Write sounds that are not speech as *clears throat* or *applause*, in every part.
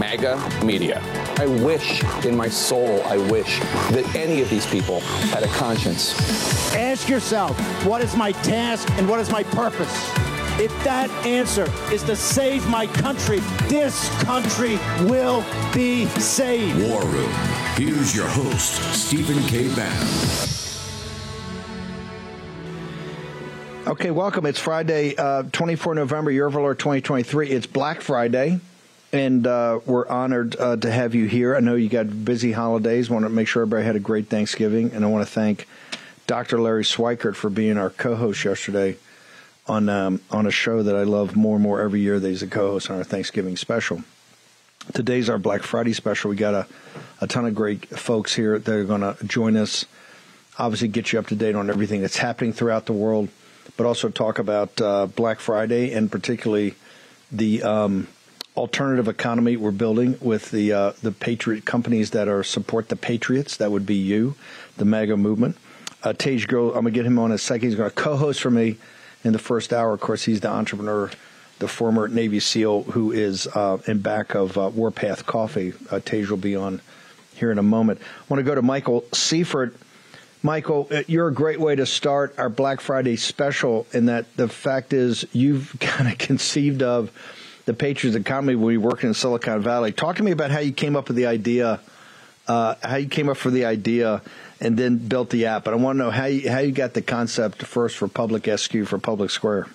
MAGA media. I wish in my soul, I wish that any of these people had a conscience. Ask yourself, what is my task and what is my purpose? If that answer is to save my country, this country will be saved. War Room. Here's your host, Stephen K. Bann. Okay, welcome. It's Friday, uh, 24 November, year of our Lord 2023. It's Black Friday, and uh, we're honored uh, to have you here. I know you got busy holidays. Want to make sure everybody had a great Thanksgiving, and I want to thank Dr. Larry Schweikart for being our co-host yesterday on um, on a show that I love more and more every year. That he's a co-host on our Thanksgiving special. Today's our Black Friday special. We got a, a ton of great folks here that are going to join us. Obviously, get you up to date on everything that's happening throughout the world, but also talk about uh, Black Friday and particularly the um, alternative economy we're building with the uh, the patriot companies that are support the patriots. That would be you, the MAGA movement. Uh, Tej Gill, I'm gonna get him on a second. He's to co-host for me in the first hour. Of course, he's the entrepreneur, the former Navy SEAL who is uh, in back of uh, Warpath Coffee. Uh, Tej will be on here in a moment. I want to go to Michael Seifert. Michael, uh, you're a great way to start our Black Friday special in that the fact is you've *laughs* kind of conceived of the Patriots economy when you worked in Silicon Valley. Talk to me about how you came up with the idea, uh, how you came up for the idea and then built the app. But I want to know how you, how you got the concept first for Public SQ for Public Square.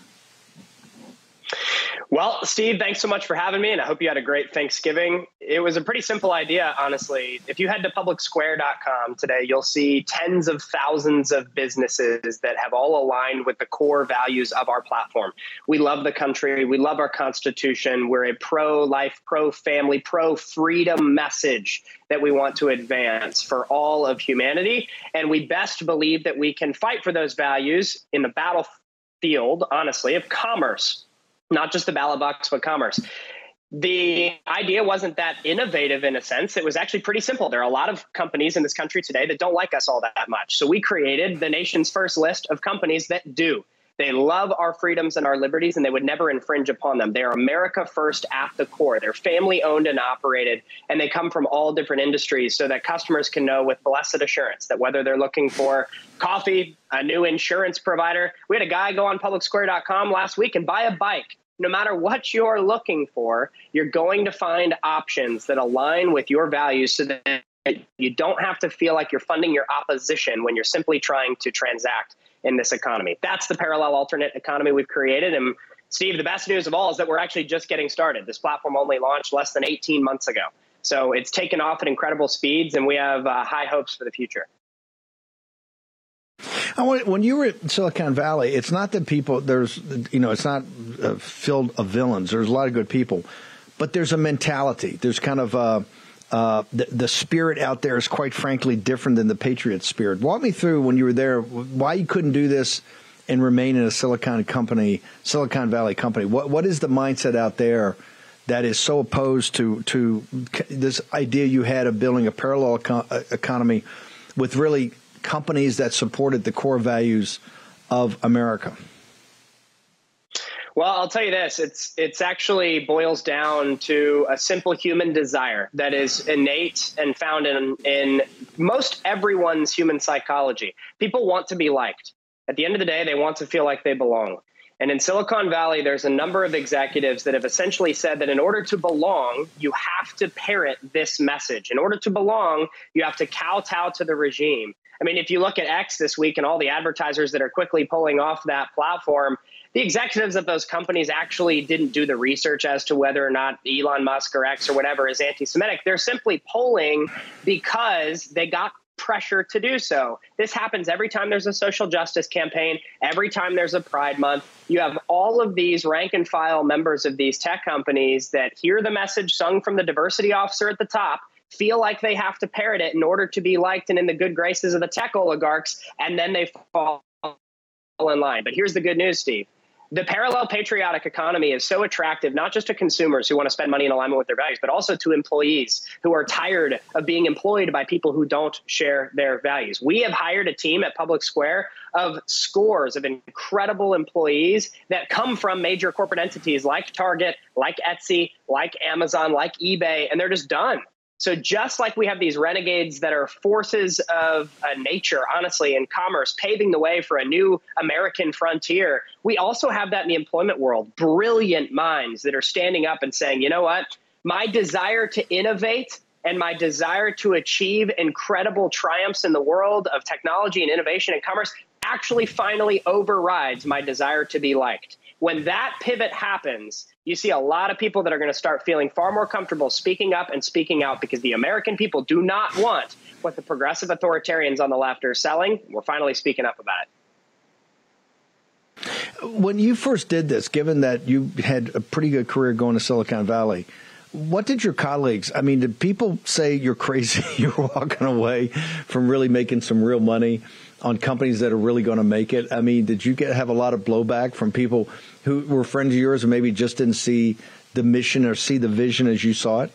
Well, Steve, thanks so much for having me, and I hope you had a great Thanksgiving. It was a pretty simple idea, honestly. If you head to publicsquare.com today, you'll see tens of thousands of businesses that have all aligned with the core values of our platform. We love the country, we love our Constitution, we're a pro life, pro family, pro freedom message that we want to advance for all of humanity. And we best believe that we can fight for those values in the battlefield, honestly, of commerce not just the ballot box, but commerce. The idea wasn't that innovative in a sense. It was actually pretty simple. There are a lot of companies in this country today that don't like us all that much. So we created the nation's first list of companies that do. They love our freedoms and our liberties, and they would never infringe upon them. They are America first at the core. They're family owned and operated, and they come from all different industries so that customers can know with blessed assurance that whether they're looking for coffee, a new insurance provider, we had a guy go on publicsquare.com last week and buy a bike no matter what you're looking for, you're going to find options that align with your values so that you don't have to feel like you're funding your opposition when you're simply trying to transact in this economy. That's the parallel alternate economy we've created. And Steve, the best news of all is that we're actually just getting started. This platform only launched less than 18 months ago. So it's taken off at incredible speeds, and we have uh, high hopes for the future. when you were at Silicon Valley, it's not that people there's you know it's not uh, filled of villains. There's a lot of good people, but there's a mentality. There's kind of uh, uh, the, the spirit out there is quite frankly different than the Patriot spirit. Walk me through when you were there why you couldn't do this and remain in a Silicon company, Silicon Valley company. What what is the mindset out there? That is so opposed to to this idea you had of building a parallel econ- economy with really companies that supported the core values of America? Well, I'll tell you this: it's it's actually boils down to a simple human desire that is innate and found in in most everyone's human psychology. People want to be liked. At the end of the day, they want to feel like they belong. And in Silicon Valley, there's a number of executives that have essentially said that in order to belong, you have to parrot this message. In order to belong, you have to kowtow to the regime. I mean, if you look at X this week and all the advertisers that are quickly pulling off that platform, the executives of those companies actually didn't do the research as to whether or not Elon Musk or X or whatever is anti Semitic. They're simply polling because they got pressure to do so. This happens every time there's a social justice campaign, every time there's a Pride Month. You have all of these rank and file members of these tech companies that hear the message sung from the diversity officer at the top feel like they have to parrot it in order to be liked and in the good graces of the tech oligarchs, and then they fall in line. But here's the good news, Steve the parallel patriotic economy is so attractive, not just to consumers who want to spend money in alignment with their values, but also to employees who are tired of being employed by people who don't share their values. We have hired a team at Public Square of scores of incredible employees that come from major corporate entities like Target, like Etsy, like Amazon, like eBay, and they're just done so just like we have these renegades that are forces of uh, nature, honestly, in commerce, paving the way for a new American frontier, we also have that in the employment world. Brilliant minds that are standing up and saying, you know what? My desire to innovate and my desire to achieve incredible triumphs in the world of technology and innovation and commerce actually finally overrides my desire to be liked. When that pivot happens, you see a lot of people that are going to start feeling far more comfortable speaking up and speaking out because the American people do not want what the progressive authoritarians on the left are selling. We're finally speaking up about it. When you first did this, given that you had a pretty good career going to Silicon Valley, what did your colleagues i mean did people say you're crazy *laughs* you're walking away from really making some real money on companies that are really going to make it? I mean, did you get have a lot of blowback from people who were friends of yours and maybe just didn't see the mission or see the vision as you saw it?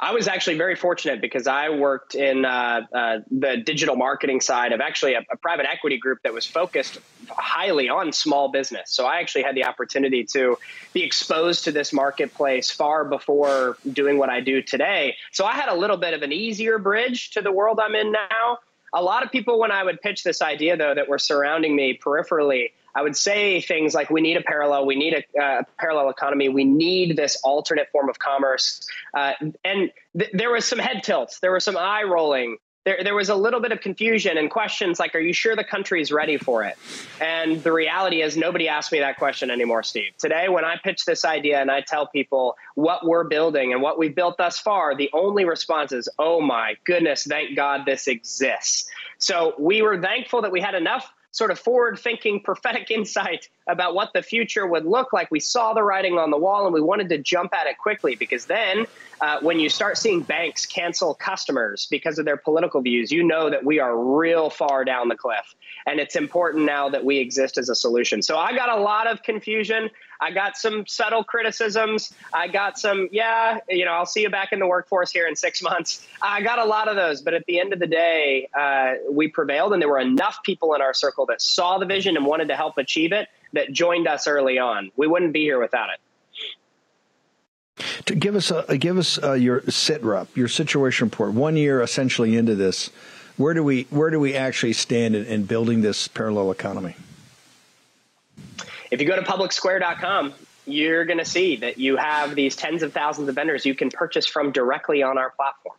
I was actually very fortunate because I worked in uh, uh, the digital marketing side of actually a, a, private equity group that was focused highly on small business. So I actually had the opportunity to be exposed to this marketplace far before doing what I do today. So I had a little bit of an easier bridge to the world I'm in now a lot of people, when I would pitch this idea, though, that were surrounding me peripherally, I would say things like, we need a parallel, we need a uh, parallel economy, we need this alternate form of commerce. Uh, and th- there was some head tilts, there was some eye rolling there, there was a little bit of confusion and questions like, are you sure the country is ready for it? And the reality is, nobody asks me that question anymore, Steve. Today, when I pitch this idea and I tell people what we're building and what we've built thus far, the only response is, oh my goodness, thank God this exists. So we were thankful that we had enough sort of forward thinking prophetic *laughs* insight about what the future would look like. We saw the writing on the wall and we wanted to jump at it quickly because then uh, when you start seeing banks cancel customers because of their political views, you know that we are real far down the cliff. And it's important now that we exist as a solution. So I got a lot of confusion. I got some subtle criticisms. I got some, yeah, you know, I'll see you back in the workforce here in six *laughs* months. I got a lot of those. But at the end of the day, uh, we prevailed, and there were enough people in our circle that saw the vision and wanted to help achieve it that joined us early on. We wouldn't be here without it. To give us a, give us uh, your sit rep, your situation report. One year essentially into this, where do we where do we actually stand in, in building this parallel economy? If you go to publicsquare.com, you're going to see that you have these tens of thousands of vendors you can purchase from directly on our platform.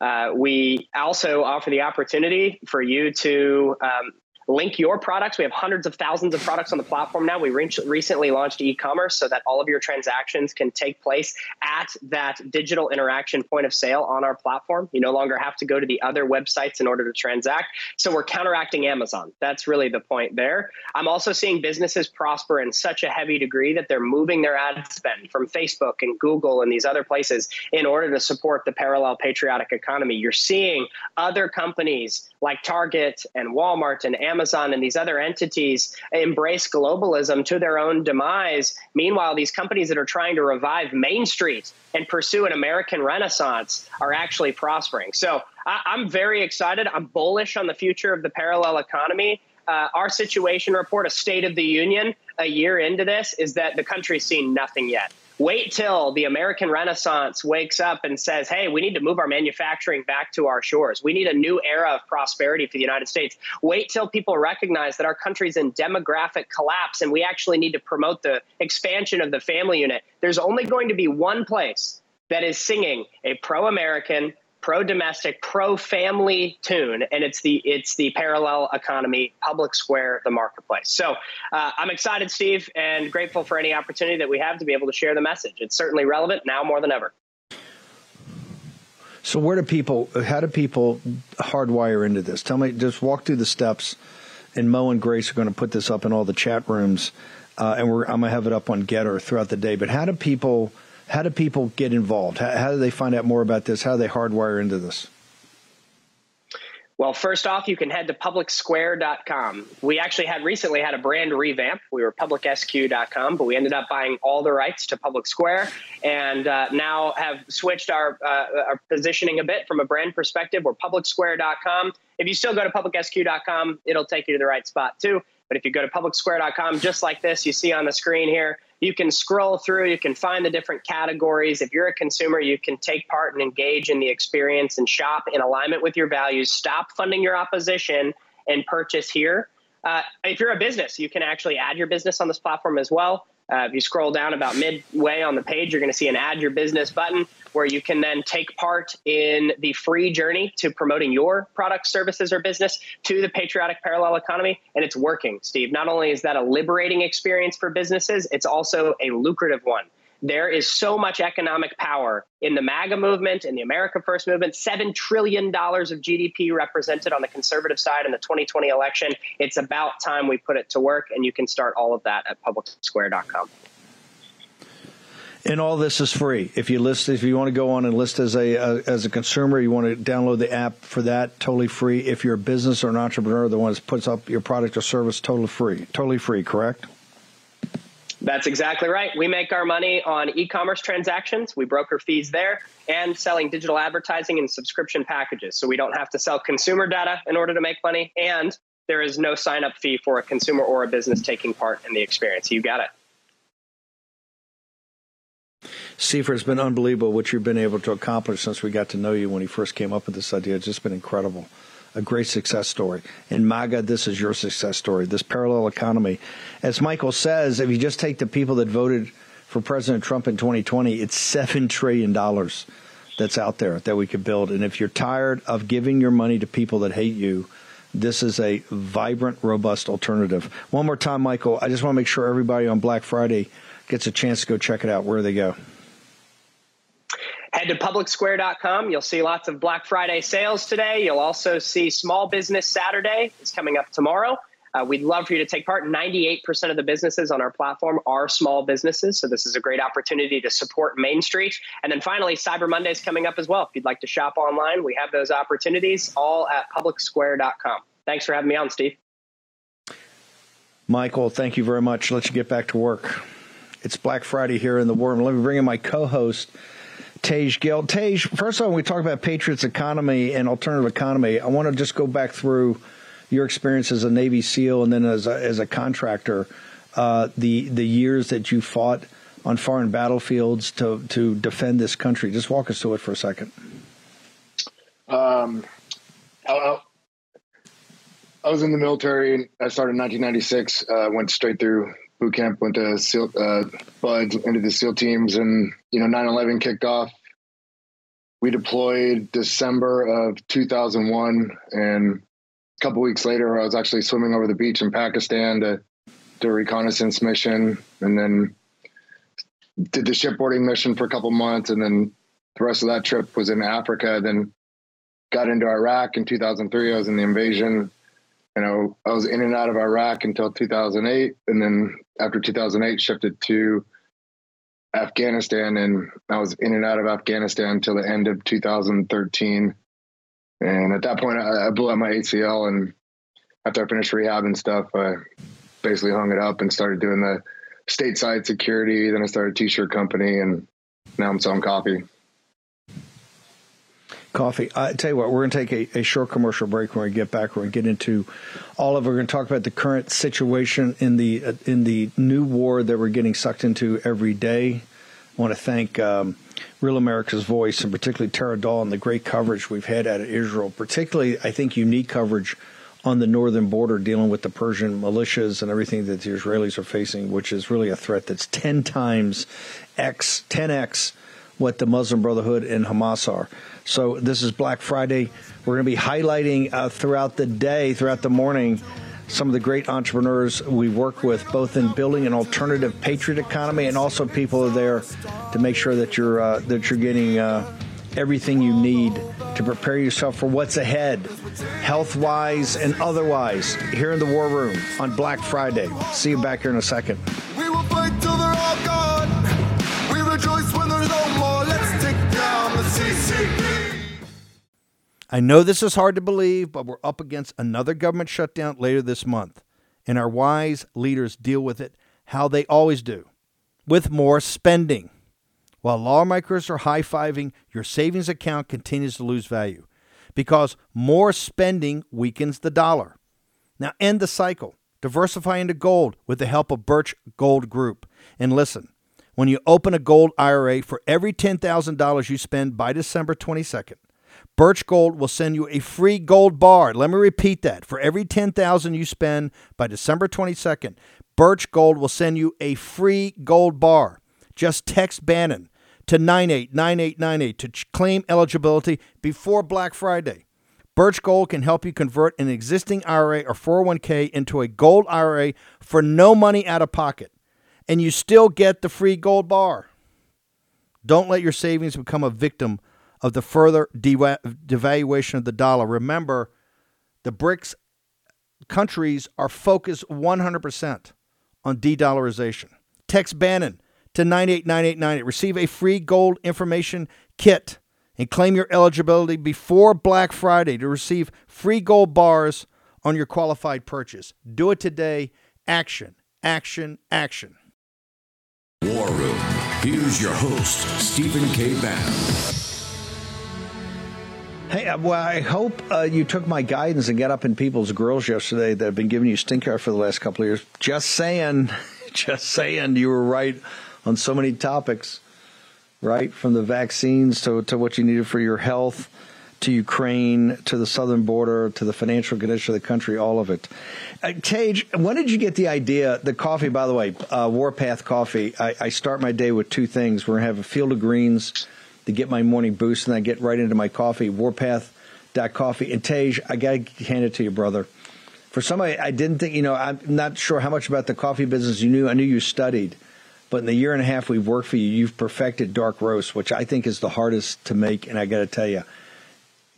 Uh, we also offer the opportunity for you to um, link your products. We have hundreds of thousands of products on the platform now. We re- recently launched e-commerce so that all of your transactions can take place at that digital interaction point of sale on our platform. You no longer have to go to the other websites in order to transact. So we're counteracting Amazon. That's really the point there. I'm also seeing businesses prosper in such a heavy degree that they're moving their ad spend from Facebook and Google and these other places in order to support the parallel patriotic economy. You're seeing other companies like Target and Walmart and Amazon Amazon and these other entities embrace globalism to their own demise. Meanwhile, these companies that are trying to revive Main Street and pursue an American renaissance are actually prospering. So I, am very excited. I'm bullish on the future of the parallel economy. Uh, our situation report, a State of the Union, a year into this, is that the country's seen nothing yet. Wait till the American Renaissance wakes up and says, hey, we need to move our manufacturing back to our shores. We need a new era of prosperity for the United States. Wait till people recognize that our country's in demographic collapse and we actually need to promote the expansion of the family unit. There's only going to be one place that is singing a pro American, pro domestic, pro family tune, and it's the it's the parallel economy, public square, the marketplace. So uh, I'm excited, Steve, and grateful for any opportunity that we have to be able to share the message. It's certainly relevant now more than ever. So where do people? How do people hardwire into this? Tell me. Just walk through the steps. And Mo and Grace are going to put this up in all the chat rooms, uh, and we're I'm going to have it up on Gettr throughout the day. But how do people? How do people get involved? How, how do they find out more about this? How do they hardwire into this? Well, first off, you can head to publicsquare.com. We actually had recently had a brand revamp. We were publicsq.com, but we ended up buying all the rights to Public Square and uh, now have switched our, uh, our positioning a bit from a brand perspective. We're publicsquare.com. If you still go to publicsq.com, it'll take you to the right spot too. But if you go to publicsquare.com, just like this, you see on the screen here, you can scroll through, you can find the different categories. If you're a consumer, you can take part and engage in the experience and shop in alignment with your values. Stop funding your opposition and purchase here. Uh, if you're a business, you can actually add your business on this platform as well. Uh, if you scroll down about midway on the page, you're going to see an add your business button where you can then take part in the free journey to promoting your products, services, or business to the patriotic parallel economy. And it's working, Steve. Not only is that a liberating experience for businesses, it's also a lucrative one. There is so much economic power in the MAGA movement, in the America First movement, $7 trillion of GDP represented on the conservative side in the 2020 election. It's about time we put it to work, and you can start all of that at publicsquare.com. And all this is free. If you list, if you want to go on and list as a uh, as a consumer, you want to download the app for that, totally free. If you're a business or an entrepreneur, the one that puts up your product or service, totally free, totally free. Correct? That's exactly right. We make our money on e commerce transactions, we broker fees there, and selling digital advertising and subscription packages. So we don't have to sell consumer data in order to make money, and there is no sign up fee for a consumer or a business taking part in the experience. You got it. Seifert, it's been unbelievable what you've been able to accomplish since we got to know you when you first came up with this idea. It's just been incredible. A great success story. And MAGA, this is your success story, this parallel economy. As Michael says, if you just take the people that voted for President Trump in 2020, it's $7 trillion that's out there that we could build. And if you're tired of giving your money to people that hate you, this is a vibrant, robust alternative. One more time, Michael, I just want to make sure everybody on Black Friday gets a chance to go check it out. Where do they go? Head to publicsquare.com. You'll see lots of Black Friday sales today. You'll also see Small Business Saturday is coming up tomorrow. Uh, we'd love for you to take part. 98% of the businesses on our platform are small businesses. So this is a great opportunity to support Main Street. And then finally, Cyber Monday is coming up as well. If you'd like to shop online, we have those opportunities all at publicsquare.com. Thanks for having me on, Steve. Michael, thank you very much. Let's get back to work. It's Black Friday here in the War Room. Let me bring in my co-host, Tej Gill. Tej, first of all, when we talk about Patriots economy and alternative economy, I want to just go back through your experience as a Navy SEAL and then as a, as a contractor, uh, the the years that you fought on foreign battlefields to to defend this country. Just walk us through it for a second. Um, I, I was in the military. I started in 1996. Uh, went straight through boot camp, went to SEAL, uh, BUD/S, into the SEAL teams, and you know, 9/11 kicked off. We deployed December of 2001, and a couple weeks later, I was actually swimming over the beach in Pakistan to do a reconnaissance mission, and then did the shipboarding mission for a couple months, and then the rest of that trip was in Africa. Then got into Iraq in 2003. I was in the invasion you know, I was in and out of Iraq until 2008, and then after 2008, shifted to Afghanistan, and I was in and out of Afghanistan until the end of 2013. And at that point, I, I blew out my ACL, and after I finished rehab and stuff, I basically hung it up and started doing the stateside security. Then I started a t-shirt company, and now I'm selling coffee coffee. I tell you what, we're going to take a, a, short commercial break when we get back. We're going to get into all of. We're going to talk about the current situation in the uh, in the new war that we're getting sucked into every day. I want to thank um, Real America's Voice and particularly Tara Dahl and the great coverage we've had out of Israel. Particularly, I think unique coverage on the northern border dealing with the Persian militias and everything that the Israelis are facing, which is really a threat that's ten times x, ten x what the Muslim Brotherhood and Hamas are. So this is Black Friday. We're going to be highlighting uh, throughout the day, throughout the morning, some of the great entrepreneurs we work with, both in building an alternative patriot economy and also people are there to make sure that you're uh, that you're getting uh, everything you need to prepare yourself for what's ahead, health wise and otherwise. Here in the War Room on Black Friday. See you back here in a second. I know this is hard to believe, but we're up against another government shutdown later this month, and our wise leaders deal with it how they always do with more spending. While lawmakers are high fiving, your savings account continues to lose value because more spending weakens the dollar. Now, end the cycle. Diversify into gold with the help of Birch Gold Group. And listen, when you open a gold IRA for every $10,000 you spend by December 22nd, Birch Gold will send you a free gold bar. Let me repeat that. For every 10,000 you spend by December 22nd, Birch Gold will send you a free gold bar. Just text Bannon to 989898 to claim eligibility before Black Friday. Birch Gold can help you convert an existing IRA or 401k into a gold IRA for no money out of pocket, and you still get the free gold bar. Don't let your savings become a victim of the further devaluation of the dollar. Remember, the BRICS countries are focused 100% on de dollarization. Text Bannon to 989898. Receive a free gold information kit and claim your eligibility before Black Friday to receive free gold bars on your qualified purchase. Do it today. Action, action, action. War Room. Here's your host, Stephen K. Bannon. Hey, uh, well, I hope uh, you took my guidance and got up in people's grills yesterday that have been giving you stink eye for the last couple of years. Just saying, *laughs* just saying, you were right on so many topics, right? From the vaccines to, to what you needed for your health, to Ukraine, to the southern border, to the financial condition of the country, all of it. Uh, Tej, when did you get the idea? The coffee, by the way, uh, Warpath Coffee. I, I start my day with two things. We're to have a field of greens to get my morning boost, and I get right into my coffee. Warpath coffee. And Tej, I got to hand it to you, brother. For somebody, I didn't think, you know, I'm not sure how much about the coffee business you knew. I knew you studied. But in the year and a half we've worked for you, you've perfected dark roast, which I think is the hardest to make. And I got to tell you,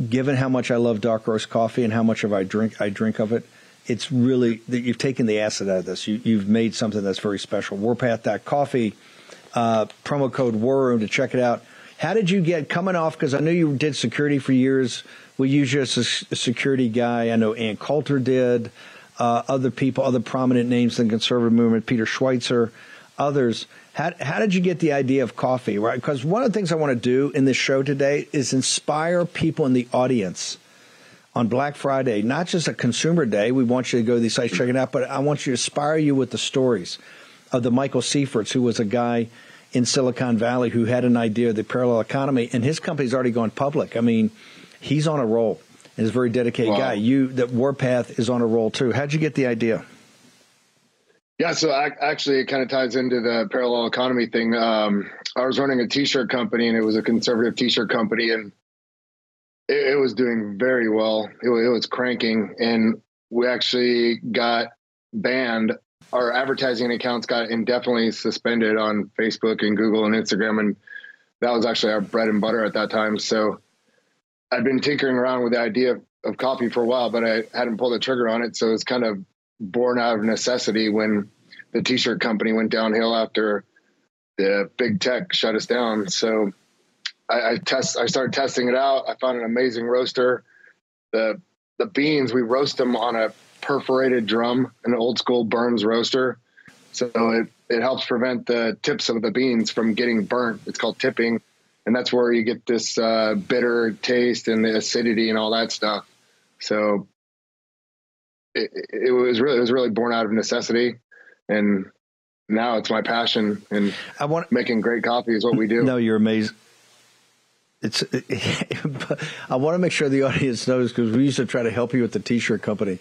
given how much I love dark roast coffee and how much of I drink, I drink of it, it's really that you've taken the acid out of this. You, have made something that's very special. Warpath.coffee, uh, promo code War Room to check it out. How did you get coming off? Because I know you did security for years. We use you as a, security guy. I know Ann Coulter did. Uh, other people, other prominent names in the conservative movement, Peter Schweizer, others. How, how did you get the idea of coffee? Right, because one of the things I want to do in this show today is inspire people in the audience on Black Friday, not just a consumer day. We want you to go to these sites, check it out, but I want you to inspire you with the stories of the Michael Seiferts, who was a guy in Silicon Valley who had an idea of the parallel economy, and his company's already gone public. I mean, he's on a roll. He's a very dedicated wow. guy. You, that Warpath is on a roll too. How'd you get the idea? Yeah, so I, actually, it kind of ties into the parallel economy thing. Um, I was running a T-shirt company, and it was a conservative T-shirt company, and it, it was doing very well. It, it was cranking, and we actually got banned. Our advertising accounts got indefinitely suspended on Facebook and Google and Instagram, and that was actually our bread and butter at that time. So I'd been tinkering around with the idea of, of coffee for a while, but I hadn't pulled the trigger on it. So it's kind of born out of necessity when the t-shirt company went downhill after the big tech shut us down. So I, I test, I started testing it out. I found an amazing roaster. The, the beans, we roast them on a perforated drum, an old school Burns roaster. So it, it helps prevent the tips of the beans from getting burnt. It's called tipping. And that's where you get this uh, bitter taste and the acidity and all that stuff. So it, it was really it was really born out of necessity, and now it's my passion. And I want making great coffee is what we do. No, you're amazing. It's. *laughs* I want to make sure the audience knows because we used to try to help you with the T-shirt company.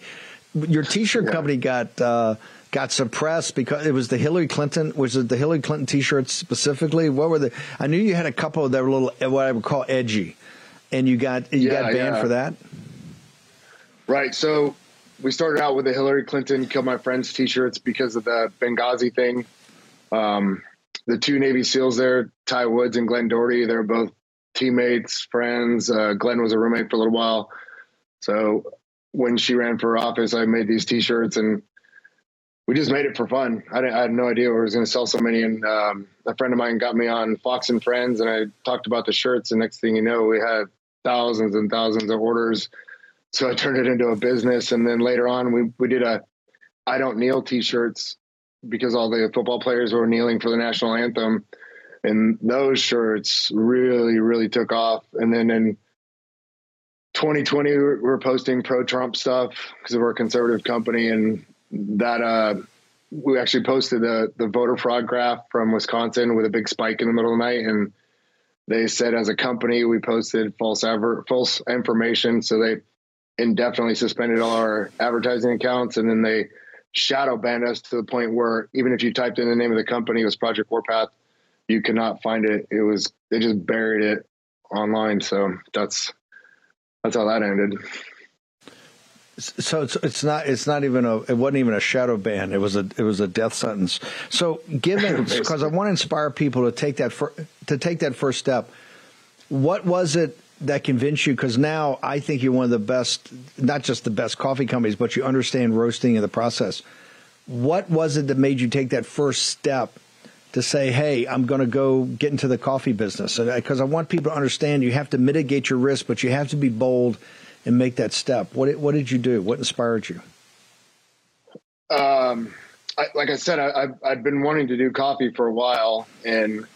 Your T-shirt yeah. company got uh, got suppressed because it was the Hillary Clinton. Was it the Hillary Clinton T-shirts specifically? What were the? I knew you had a couple that were a little what I would call edgy, and you got you yeah, got banned yeah. for that. Right. So we started out with the Hillary Clinton "Kill My Friends" T-shirts because of the Benghazi thing. Um, the two Navy SEALs there, Ty Woods and Glenn Doherty, they're both teammates, friends. Uh, Glenn was a roommate for a little while, so when she ran for office, I made these T-shirts and we just made it for fun. I, I had no idea we was going to sell so many. And um, a friend of mine got me on Fox and Friends, and I talked about the shirts. And next thing you know, we had thousands and thousands of orders. So I turned it into a business. And then later on, we, we did a I don't kneel t-shirts because all the football players were kneeling for the national anthem. And those shirts really, really took off. And then in 2020, we we're posting pro Trump stuff because we're a conservative company. And that, uh, we actually posted the, the voter fraud graph from Wisconsin with a big spike in the middle of the night. And they said as a company, we posted false ever, false information. So they indefinitely suspended all our advertising accounts. And then they, shadow banned us to the point where even if you typed in the name of the company, it was Project Warpath, you could not find it. It was they just buried it online. So that's that's how that ended. So it's it's not it's not even a it wasn't even a shadow ban. It was a it was a death sentence. So given *laughs* because I want to inspire people to take that for, to take that first step. What was it that convinced you? Because now I think you're one of the best, not just the best coffee companies, but you understand roasting and the process. What was it that made you take that first step to say, hey, I'm going to go get into the coffee business? Because I want people to understand you have to mitigate your risk, but you have to be bold and make that step. What, what did you do? What inspired you? Um, I, like I said, I, I've, I've been wanting to do coffee for a while, and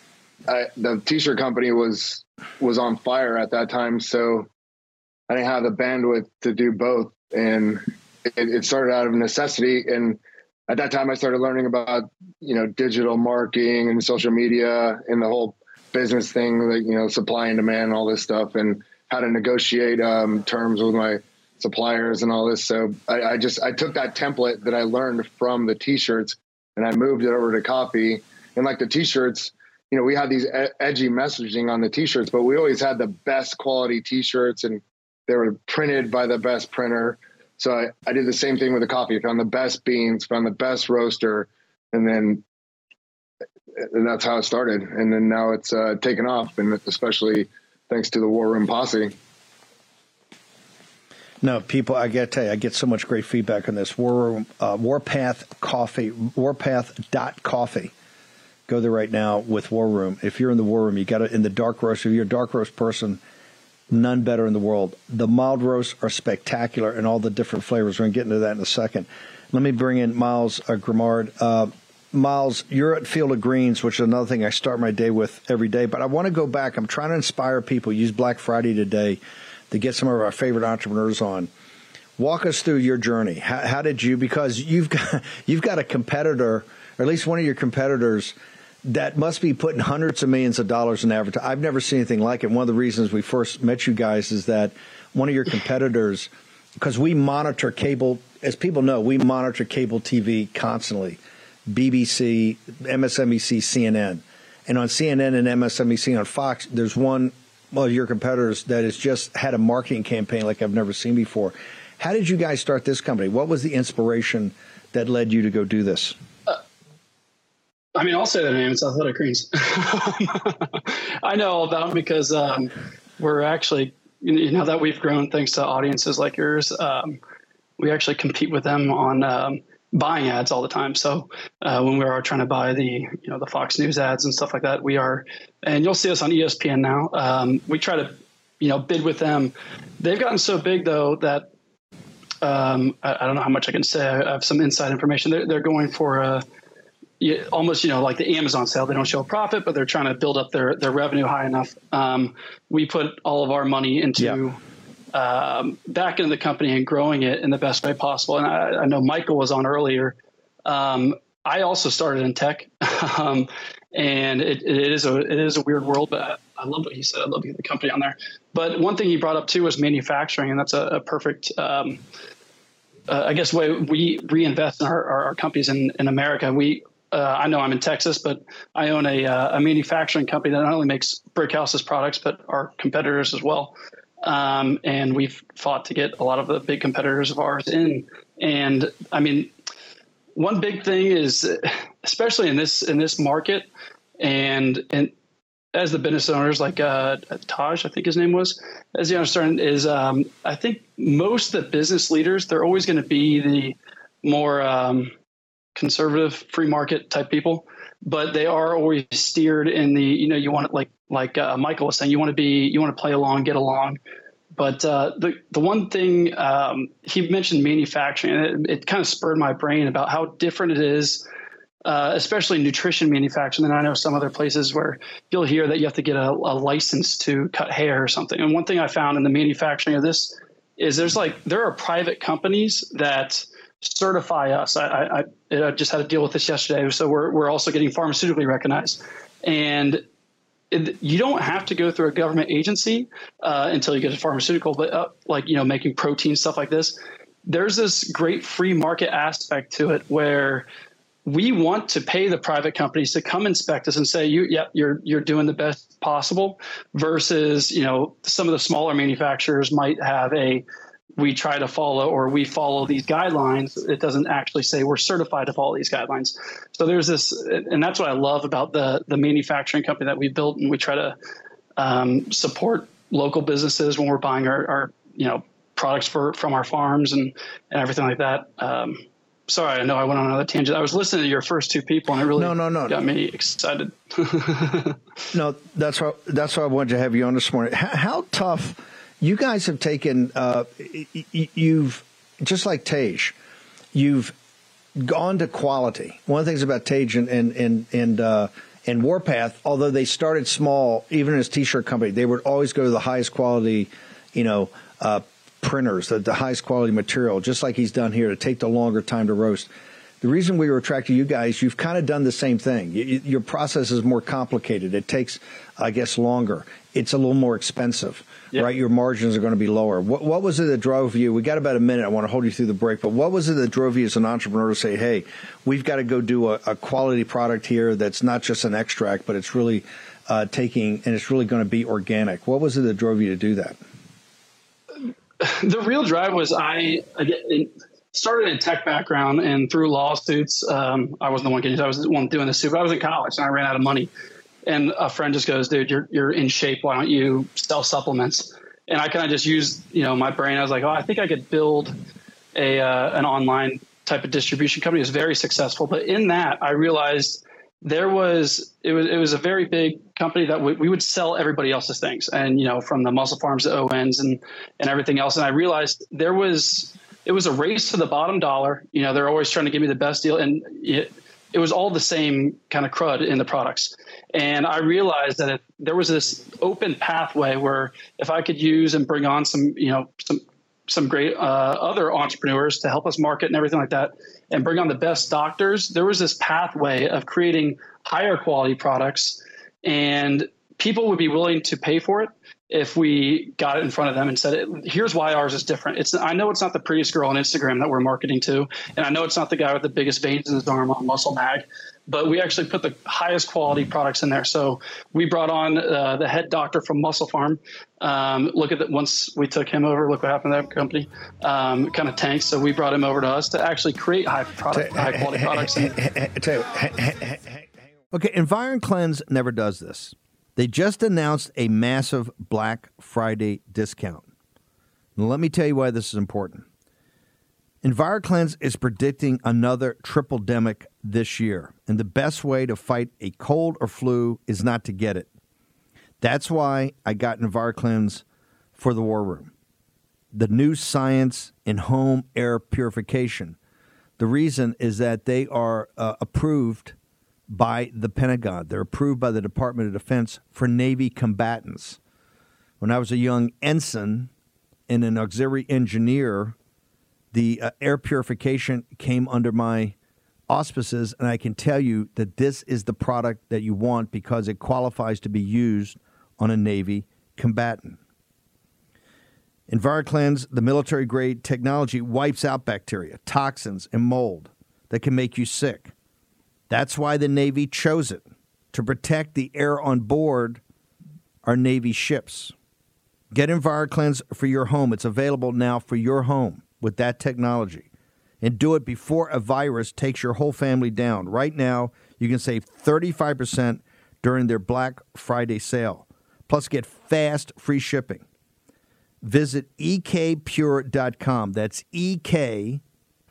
I, the t-shirt company was was on fire at that time, so I didn't have the bandwidth to do both, and it, it started out of necessity. And at that time, I started learning about you know digital marketing and social media and the whole business thing, like you know supply and demand, and all this stuff, and how to negotiate um, terms with my suppliers and all this. So I, I just I took that template that I learned from the t-shirts and I moved it over to coffee. And like the t-shirts, you know, we had these edgy messaging on the t-shirts, but we always had the best quality t-shirts and they were printed by the best printer. So I, I did the same thing with the coffee. I found the best beans, found the best roaster, and then and that's how it started. And then now it's uh, taken off, and especially thanks to the War Room Posse. No, people, I got to tell you, I get so much great feedback on this. War Room, uh, Warpath Coffee, Warpath.coffee Go there right now with War Room. If you're in the War Room, you got it in the dark roast. If you're a dark roast person, none better in the world. The mild roasts are spectacular and all the different flavors. We're going to get into that in a second. Let me bring in Miles uh, Grimard. Uh, Miles, you're at Field of Greens, which is another thing I start my day with every day. But I want to go back. I'm trying to inspire people. Use Black Friday today to get some of our favorite entrepreneurs on. Walk us through your journey. How, how did you? Because you've got *laughs* you've got a competitor, or at least one of your competitors that must be putting hundreds of millions of dollars in advertising. I've never seen anything like it. One of the reasons we first met you guys is that one of your competitors, because we monitor cable, as people know, we monitor cable TV constantly, BBC, MSNBC, CNN, and on CNN and MSNBC on Fox, there's one of your competitors that has just had a marketing campaign like I've never seen before. How did you guys start this company? What was the inspiration that led you to go do this? I mean, I'll say the name. It's Athletic Greens. *laughs* I know all about them because um, we're actually, you know, that we've grown thanks to audiences like yours. Um, we actually compete with them on um, buying ads all the time. So uh, when we are trying to buy the, you know, the Fox News ads and stuff like that, we are, and you'll see us on ESPN now. Um, we try to, you know, bid with them. They've gotten so big though that um, I, I, don't know how much I can say. I have some inside information. They're, they're going for a you, almost you know like the Amazon sale. They don't show a profit, but they're trying to build up their their revenue high enough. Um, we put all of our money into um, back into the company and growing it in the best way possible. And I, I know Michael was on earlier. Um, I also started in tech, *laughs* um, and it, it is a it is a weird world, but I love what he said. I love to get the company on there. But one thing he brought up too was manufacturing, and that's a, a perfect. Um, uh, I guess way we reinvest in our, our, our companies in, in America. We uh, I know I'm in Texas, but I own a, uh, a manufacturing company that not only makes Brickhouse's products, but our competitors as well. Um, and we've fought to get a lot of the big competitors of ours in. And I mean, one big thing is, especially in this in this market, and and as the business owners, like uh, Taj, I think his name was, as you understand, is um, I think most of the business leaders they're always going to be the more um, conservative free market type people. but they are always steered in the you know you want it like like uh, Michael was saying you want to be you want to play along, get along. But uh, the the one thing um, he mentioned manufacturing, it, it, kind of spurred my brain about how different it is, uh, especially nutrition manufacturing. And I know some other places where you'll hear that you have to get a, a license to cut hair or something. And one thing I found in the manufacturing of this is there's like there are private companies that certify us. I, I, I just had to deal with this yesterday, so we're we're also getting pharmaceutically recognized, and it, you don't have to go through a government agency uh, until you get a pharmaceutical, but uh, like you know making protein stuff like this, there's this great free market aspect to it where we want to pay the private companies to come inspect us and say you yeah you're you're doing the best possible versus you know some of the smaller manufacturers might have a we try to follow or we follow these guidelines it doesn't actually say we're certified to follow these guidelines so there's this and that's what i love about the the manufacturing company that we built and we try to um, support local businesses when we're buying our, our you know products for from our farms and and everything like that um, sorry, I know I went on another tangent. I was listening to your first two people, and it really no, no, no, got me excited. *laughs* no, that's why that's why I wanted to have you on this morning. How, how tough you guys have taken? Uh, you've just like Tej, you've gone to quality. One of the things about Tej and and and and, uh, and Warpath, although they started small, even as t-shirt company, they would always go to the highest quality, you know. Uh, printers, the, the highest quality material, just like he's done here to take the longer time to roast. The reason we were attracted to you guys, you've kind of done the same thing. You, your process is more complicated. It takes, I guess, longer. It's a little more expensive, yep. right? Your margins are going to be lower. What, what was it that drove you? We got about a minute. I want to hold you through the break, but what was it that drove you as an entrepreneur to say, "Hey, we've got to go do a, a quality product here that's not just an extract, but it's really uh, taking and it's really going to be organic." What was it that drove you to do that? *sighs* the real drive was I, I started in tech background and through lawsuits. Um, I wasn't the one getting. I was the one doing the suit. I was in college and I ran out of money. And a friend just goes, "Dude, you're you're in shape. Why don't you sell supplements?" And I kind of just used you know my brain. I was like, "Oh, I think I could build a uh, an online type of distribution company." It was very successful, but in that I realized there was it was it was a very big company that we, we would sell everybody else's things and you know from the MusclePharms to owens and and everything else and i realized there was it was a race to the bottom dollar you know they're always trying to give me the best deal and it, it was all the same kind of crud in the products. And i realized that there was this open pathway where if i could use and bring on some you know some some great uh, other entrepreneurs to help us market and everything like that and bring on the best doctors, there was this pathway of creating higher quality products, and people would be willing to pay for it if we got it in front of them and said, "Here's why ours is different." It's I know it's not the prettiest girl on Instagram that we're marketing to, and I know it's not the guy with the biggest veins in his arm on Muscle Mag, but we actually put the highest quality products in there. So we brought on uh, the head doctor from MusclePharm. Um, look at that. Once we took him over, look what happened to that company. Um, kind of tanked. So we brought him over to us to actually create high product, high quality products. okay, EnviroKlenz never does this. They just announced a massive Black Friday discount. Now, let me tell you why this is important. EnviroKlenz is predicting another triple demic this year, and the best way to fight a cold or flu is not to get it. That's why I got EnviroKlenz for the War Room. The new science in home air purification. The reason is that they are uh, approved by the Pentagon. They're approved by the Department of Defense for Navy combatants. When I was a young ensign and an auxiliary engineer, the uh, air purification came under my auspices, and I can tell you that this is the product that you want because it qualifies to be used on a Navy combatant. EnviroKlenz, the military grade technology, wipes out bacteria, toxins, and mold that can make you sick. That's why the Navy chose it to protect the air on board our Navy ships. Get EnviroKlenz for your home. It's available now for your home with that technology. And do it before a virus takes your whole family down. Right now, you can save 35% during their Black Friday sale. Plus, get fast free shipping. Visit ekpure.com. That's EK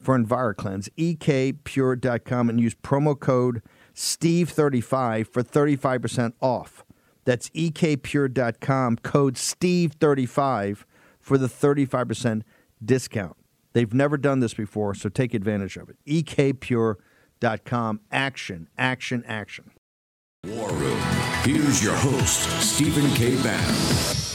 for EnviroKlenz, ekpure.com, and use promo code Steve35 for 35% off. That's ekpure.com, code Steve35 for the 35% discount. They've never done this before, so take advantage of it. ekpure.com. Action, action, action. War Room. Here's your host, Stephen K. Bann.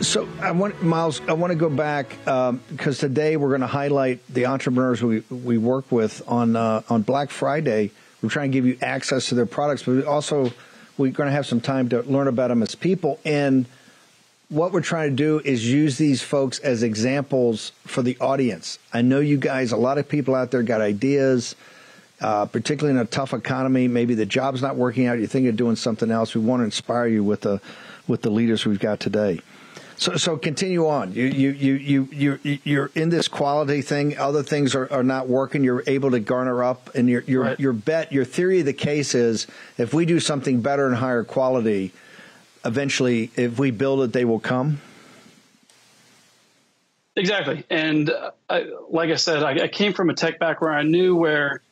So I want Miles. I want to go back because um, today we're going to highlight the entrepreneurs we we work with on uh, on Black Friday. We're trying to give you access to their products, but we also we're going to have some time to learn about them as people. And what we're trying to do is use these folks as examples for the audience. I know you guys. A lot of people out there got ideas. Uh, particularly in a tough economy, maybe the job's not working out. You think of doing something else. We want to inspire you with the with the leaders we've got today. So, so continue on. You, you, you, you, you, you're in this quality thing. Other things are, are not working. You're able to garner up, and your, your, right. your bet, your theory of the case is if we do something better and higher quality, eventually, if we build it, they will come. Exactly, and uh, I, like I said, I, I came from a tech background. I knew where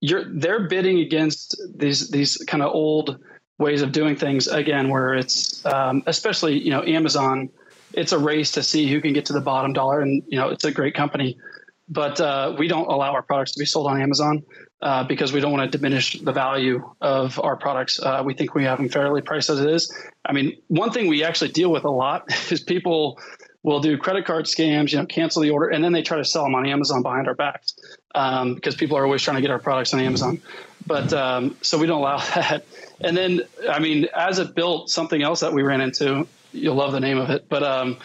you're they're bidding against these these kind of old ways of doing things again where it's um, especially you know amazon it's a race to see who can get to the bottom dollar and you know it's a great company. But uh, we don't allow our products to be sold on amazon uh, because we don't want to diminish the value of our products. Uh, we think we have them fairly priced as it is. I mean one thing we actually deal with a lot *laughs* is people will do credit card scams you know cancel the order and then they try to sell them on amazon behind our backs um, because people are always trying to get our products on amazon but um, so we don't allow *laughs* that and then, I mean, as it built, something else that we ran into, you'll love the name of it, but um,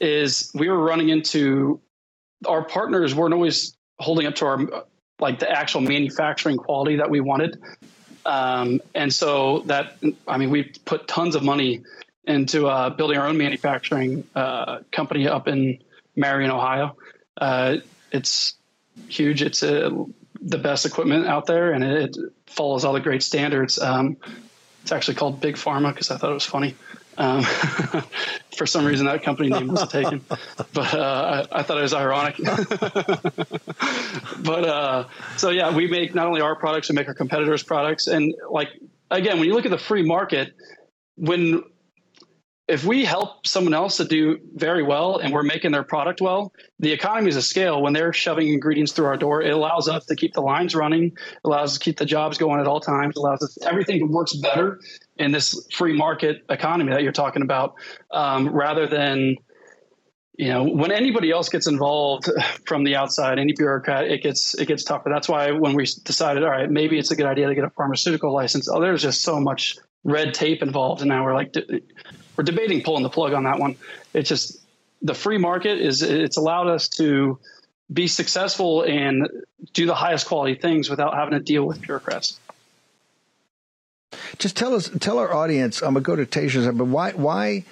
is we were running into our partners weren't always holding up to our like the actual manufacturing quality that we wanted. Um, and so that, I mean, we put tons of money into uh, building our own manufacturing uh, company up in Marion, Ohio. Uh, it's huge. It's a, the best equipment out there, and it, follows all the great standards. Um, it's actually called Big Pharma because I thought it was funny. Um, *laughs* for some reason, that company name was taken, *laughs* but uh, I, I, thought it was ironic. *laughs* but uh, so yeah, we make not only our products, we make our competitors' products, and like again, when you look at the free market, when if we help someone else to do very well and we're making their product well, the economies of scale, when they're shoving ingredients through our door, it allows us to keep the lines running, allows us to keep the jobs going at all times, allows us everything to works better in this free market economy that you're talking about, um, rather than you know when anybody else gets involved from the outside any bureaucrat it gets it gets tougher. That's why when we decided all right maybe it's a good idea to get a pharmaceutical license oh there's just so much red tape involved and now we're like we're debating pulling the plug on that one. It's just the free market is it's allowed us to be successful and do the highest quality things without having to deal with bureaucrats. Just tell us, tell our audience. I'm gonna go to Tasha, but why why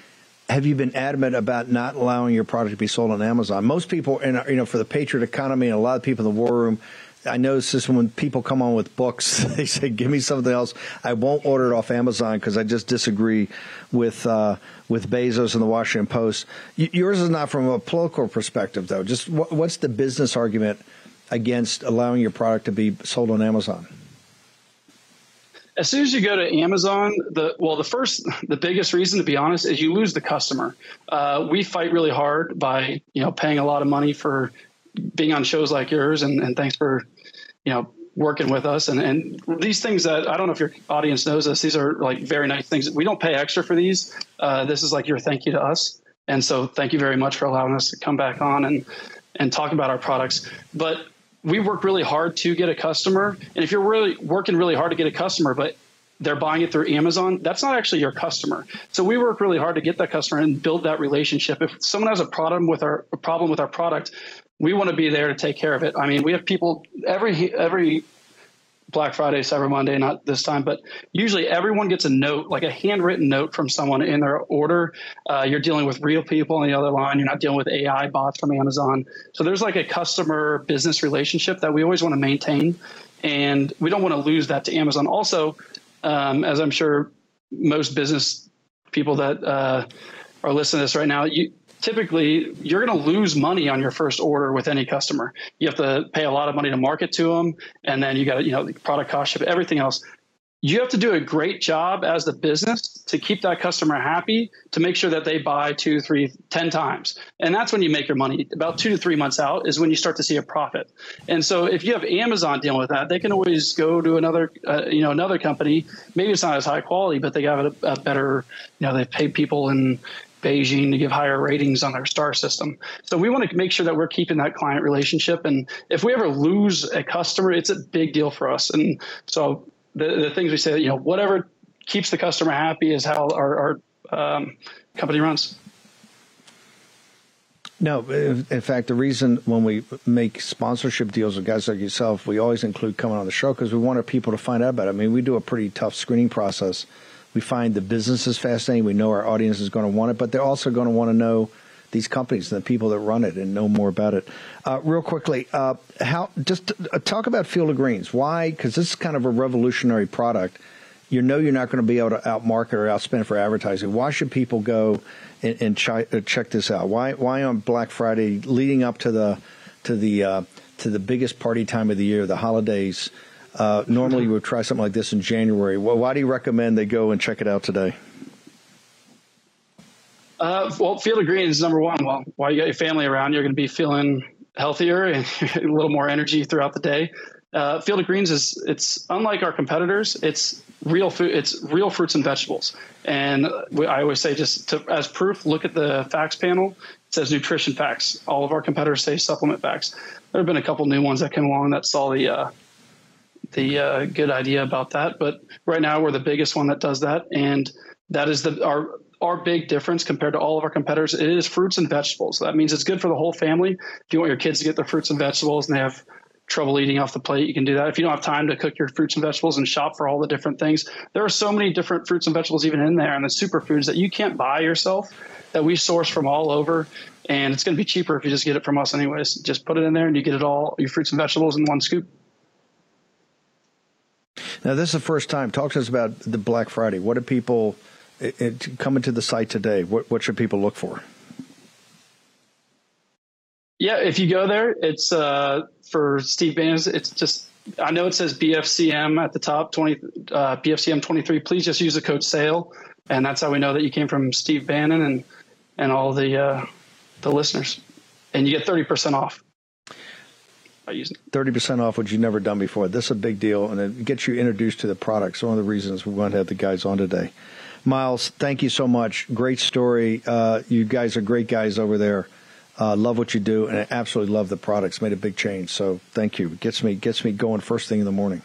have you been adamant about not allowing your product to be sold on Amazon? Most people, in you know, for the Patriot economy, and a lot of people in the war room, I notice this when people come on with books, *laughs* they say, "Give me something else." I won't order it off Amazon because I just disagree with uh, with Bezos and the Washington Post. Y- yours is not from a political perspective, though. Just wh- what's the business argument against allowing your product to be sold on Amazon? As soon as you go to Amazon, the well, the first, the biggest reason, to be honest, is you lose the customer. Uh, we fight really hard by you know paying a lot of money for being on shows like yours, and, and thanks for you know working with us and, and these things that I don't know if your audience knows this, these are like very nice things. We don't pay extra for these. Uh, this is like your thank you to us. And so thank you very much for allowing us to come back on and, and talk about our products. But we work really hard to get a customer. And if you're really working really hard to get a customer, but they're buying it through Amazon, that's not actually your customer. So we work really hard to get that customer and build that relationship. If someone has a problem with our a problem with our product, we want to be there to take care of it. I mean, we have people every every Black Friday, Cyber Monday, not this time, but usually everyone gets a note, like a handwritten note from someone in their order. Uh, you're dealing with real people on the other line. You're not dealing with AI bots from Amazon. So there's like a customer business relationship that we always want to maintain, and we don't want to lose that to Amazon. Also, um, as I'm sure most business people that uh, are listening to this right now, you typically you're going to lose money on your first order with any customer. You have to pay a lot of money to market to them, and then you got you know the product cost, ship, everything else. You have to do a great job as the business to keep that customer happy to make sure that they buy two three ten times. And that's when you make your money. About two to three months out is when you start to see a profit. And so if you have amazon dealing with that they can always go to another uh, you know another company. Maybe it's not as high quality but they have a, a better you know they pay people in Beijing to give higher ratings on their star system. So we want to make sure that we're keeping that client relationship. And if we ever lose a customer, it's a big deal for us. And so the, the things we say, you know, whatever keeps the customer happy is how our, our um, company runs. No, in fact, the reason when we make sponsorship deals with guys like yourself, we always include coming on the show because we want our people to find out about it. I mean, we do a pretty tough screening process. We find the business is fascinating. We know our audience is going to want it, but they're also going to want to know these companies and the people that run it and know more about it. Uh, real quickly, uh, how just uh, talk about Field of Greens. Why? Because this is kind of a revolutionary product. You know you're not going to be able to outmarket or outspend for advertising. Why should people go and, and uh, check this out? Why? Why on Black Friday, leading up to the to the uh, to the biggest party time of the year, the holidays? Uh, normally, you would try something like this in January. Well, why do you recommend they go and check it out today? Uh, well, Field of Greens is number one. Well, while you got your family around, you're going to be feeling healthier and *laughs* a little more energy throughout the day. Uh, Field of Greens is it's unlike our competitors. It's real food. It's real fruits and vegetables. And I always say, just to, as proof, look at the facts panel. It says nutrition facts. All of our competitors say supplement facts. There have been a couple new ones that came along that saw the uh, the uh, good idea about that. But right now, we're the biggest one that does that, and that is the our our big difference compared to all of our competitors it is fruits and vegetables. That means it's good for the whole family. If you want your kids to get their fruits and vegetables and they have trouble eating off the plate, you can do that. If you don't have time to cook your fruits and vegetables and shop for all the different things, there are so many different fruits and vegetables even in there and the superfoods that you can't buy yourself that we source from all over. And it's going to be cheaper if you just get it from us, anyways. Just put it in there and you get it all, your fruits and vegetables in one scoop. Now, this is the first time. Talk to us about the Black Friday. What do people it, it, coming to the site today, what, what should people look for? Yeah, if you go there, it's uh, for Steve Bannon's. It's just I know it says BFCM at the top, twenty uh, BFCM twenty three. Please just use the code SALE, and that's how we know that you came from Steve Bannon and and all the uh, the listeners, and you get thirty percent off by using thirty percent off, which you've never done before. This is a big deal, and it gets you introduced to the products. One of the reasons we want to have the guys on today. Miles, thank you so much. Great story. Uh, you guys are great guys over there. Uh, love what you do, and I absolutely love the products. Made a big change, so thank you. It gets me gets me going first thing in the morning.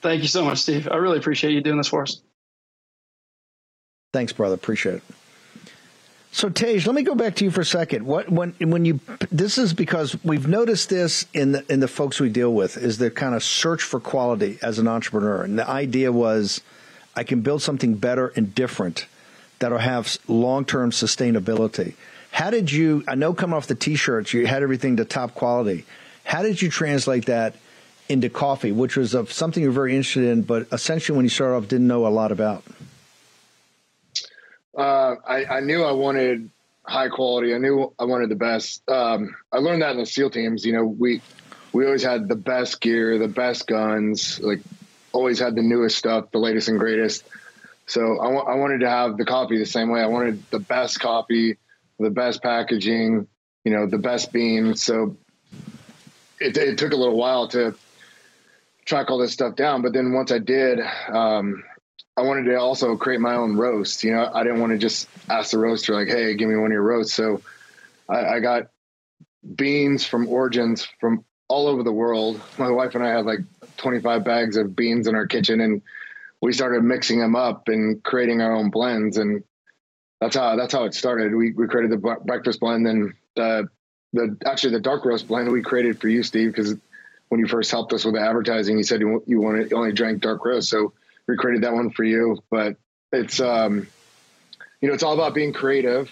Thank you so much, Steve. I really appreciate you doing this for us. Thanks, brother. Appreciate it. So Tej, let me go back to you for a second. What when when you this is because we've noticed this in the in the folks we deal with is the kind of search for quality as an entrepreneur, and the idea was I can build something better and different that'll have long term sustainability. How did you, I know coming off the t shirts, you had everything to top quality. How did you translate that into coffee, which was something you're very interested in, but essentially when you started off didn't know a lot about? Uh, I, I, knew I wanted high quality. I knew I wanted the best. Um, I learned that in the SEAL teams. You know, we we always had the best gear, the best guns, like always had the newest stuff, the latest and greatest. So I, w- I wanted to have the coffee the same way. I wanted the best coffee, the best packaging, you know, the best beans. So it, it took a little while to track all this stuff down. But then once I did, um, I wanted to also create my own roast. You know, I didn't want to just ask the roaster like, "Hey, give me one of your roasts." So I, I got beans from origins from all over the world. My wife and I had like 25 bags of beans in our kitchen and we started mixing them up and creating our own blends. And that's how, that's how it started. We, we created the breakfast blend and the, the, actually the dark roast blend that we created for you, Steve, because when you first helped us with the advertising, you said you, you wanted, you only drank dark roast. So we created that one for you, but it's, um, you know, it's all about being creative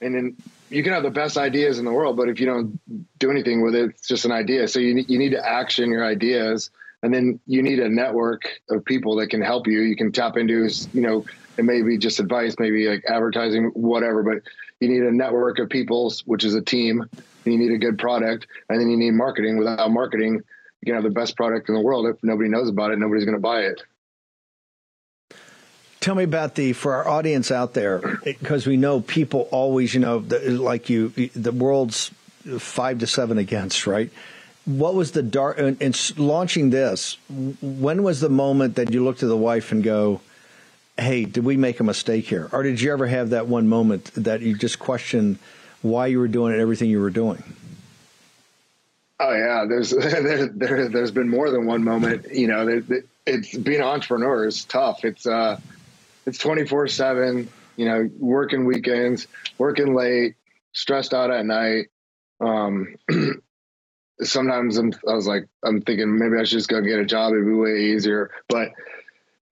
and then you can have the best ideas in the world, but if you don't do anything with it, it's just an idea. So you, you need to action your ideas and then you need a network of people that can help you. You can tap into, you know, it may be just advice, maybe like advertising, whatever, but you need a network of people, which is a team. You need a good product, and then you need marketing. Without marketing, you can have the best product in the world. If nobody knows about it, nobody's going to buy it. Tell me about the for our audience out there, because we know people always, you know, like you, the world's five to seven against, right? What was the dark in, in launching this? When was the moment that you looked at the wife and go, "Hey, did we make a mistake here?" Or did you ever have that one moment that you just questioned why you were doing it, everything you were doing? Oh yeah, there's *laughs* there, there there's been more than one moment. You know, it's being an entrepreneur is tough. It's uh it's 24 seven, you know, working weekends, working late, stressed out at night. Um, *clears throat* sometimes I'm, I was like, I'm thinking maybe I should just go get a job. It'd be way easier, but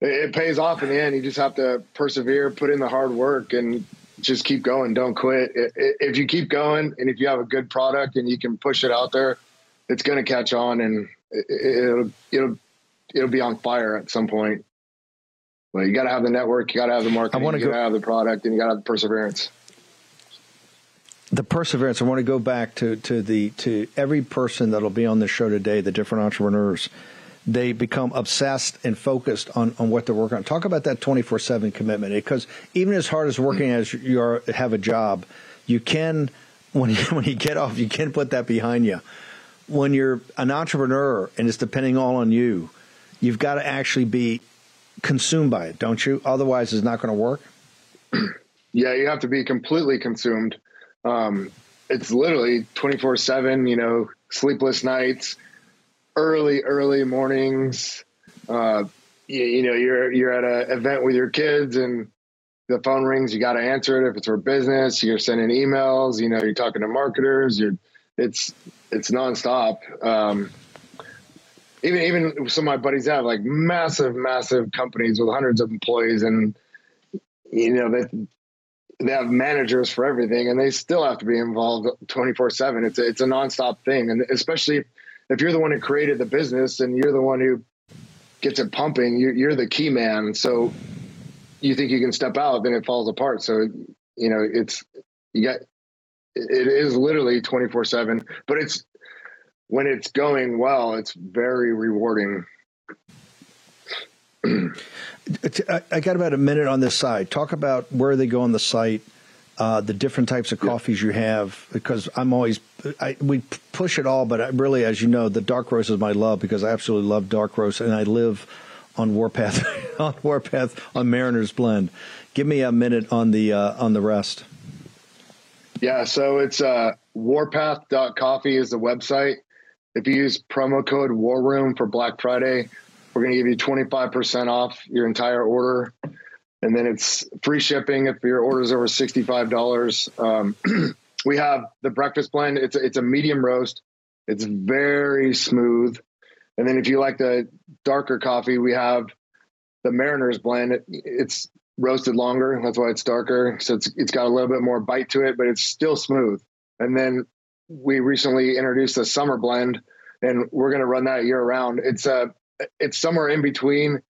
it, it pays off in the end. You just have to persevere, put in the hard work and just keep going. Don't quit. If you keep going and if you have a good product and you can push it out there, it's going to catch on and it'll, it'll, it'll be on fire at some point. Well, you got to have the network, you got to have the marketing, you got to have the product, and you got to have the perseverance. The perseverance. I want to go back to to the to every person that'll be on the show today. The different entrepreneurs, they become obsessed and focused on on what they're working on. Talk about that twenty four seven commitment, eh? because even as hard as working as you are, have a job, you can when you, *laughs* when you get off, you can put that behind you. When you're an entrepreneur and it's depending all on you, you've got to actually be consumed by it, don't you? Otherwise, it's not going to work. *clears throat* Yeah, you have to be completely consumed. Um, it's literally 24 7, you know, sleepless nights, early, early mornings. Uh, you, you, know, you're, you're at an event with your kids and the phone rings, you got to answer it. If it's for business, you're sending emails, you know, you're talking to marketers, you're, it's, it's nonstop. Um, even even some of my buddies have like massive, massive companies with hundreds of employees, and you know they they have managers for everything, and they still have to be involved twenty four seven. It's a, it's a nonstop thing, and especially if you're the one who created the business and you're the one who gets it pumping, you're, you're the key man. So you think you can step out, then it falls apart. So you know it's you got it is literally 24 7 but it's when it's going well, it's very rewarding. I got about a minute on this side. Talk about where they go on the site, uh, the different types of coffees you have, because I'm always I, we push it all, but I really, as you know, the dark roast is my love because I absolutely love dark roast, and I live on Warpath *laughs* on Warpath on Mariners Blend. Give me a minute on the uh, on the rest. Yeah, so it's uh, warpath.coffee is the website. If you use promo code War Room for Black Friday, we're going to give you 25% off your entire order. And then it's free shipping if your order is over $65. Um, *clears throat* we have the breakfast blend. It's a, it's a medium roast. It's very smooth. And then if you like the darker coffee, we have the Mariners blend. It, it's roasted longer. That's why it's darker. So it's it's got a little bit more bite to it, but it's still smooth. And then we recently introduced a summer blend, and we're going to run that year round. It's a uh, it's somewhere in between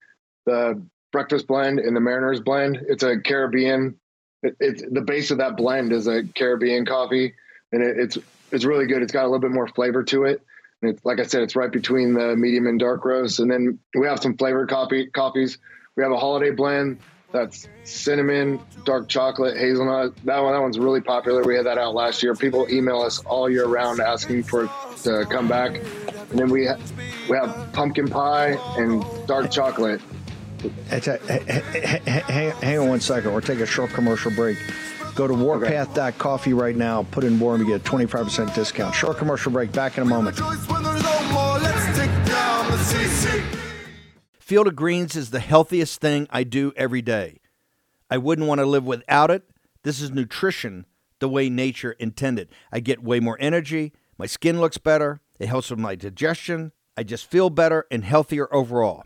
the breakfast blend and the Mariners blend. It's a Caribbean. It, it's the base of that blend is a Caribbean coffee, and it, it's it's really good. It's got a little bit more flavor to it. And it's like I said, it's right between the medium and dark roast. And then we have some flavored coffee coffees. We have a holiday blend that's cinnamon, dark chocolate, hazelnut. That one, that one's really popular. We had that out last year. People email us all year round asking for to come back. And then we ha- we have pumpkin pie and dark chocolate. hang, on one second. We're taking a short commercial break. Go to warpath.coffee right now. Put in Warm, you get a 25% discount. Short commercial break. Back in a moment. Field of Greens is the healthiest thing I do every day. I wouldn't want to live without it. This is nutrition the way nature intended. I get way more energy. My skin looks better. It helps with my digestion. I just feel better and healthier overall.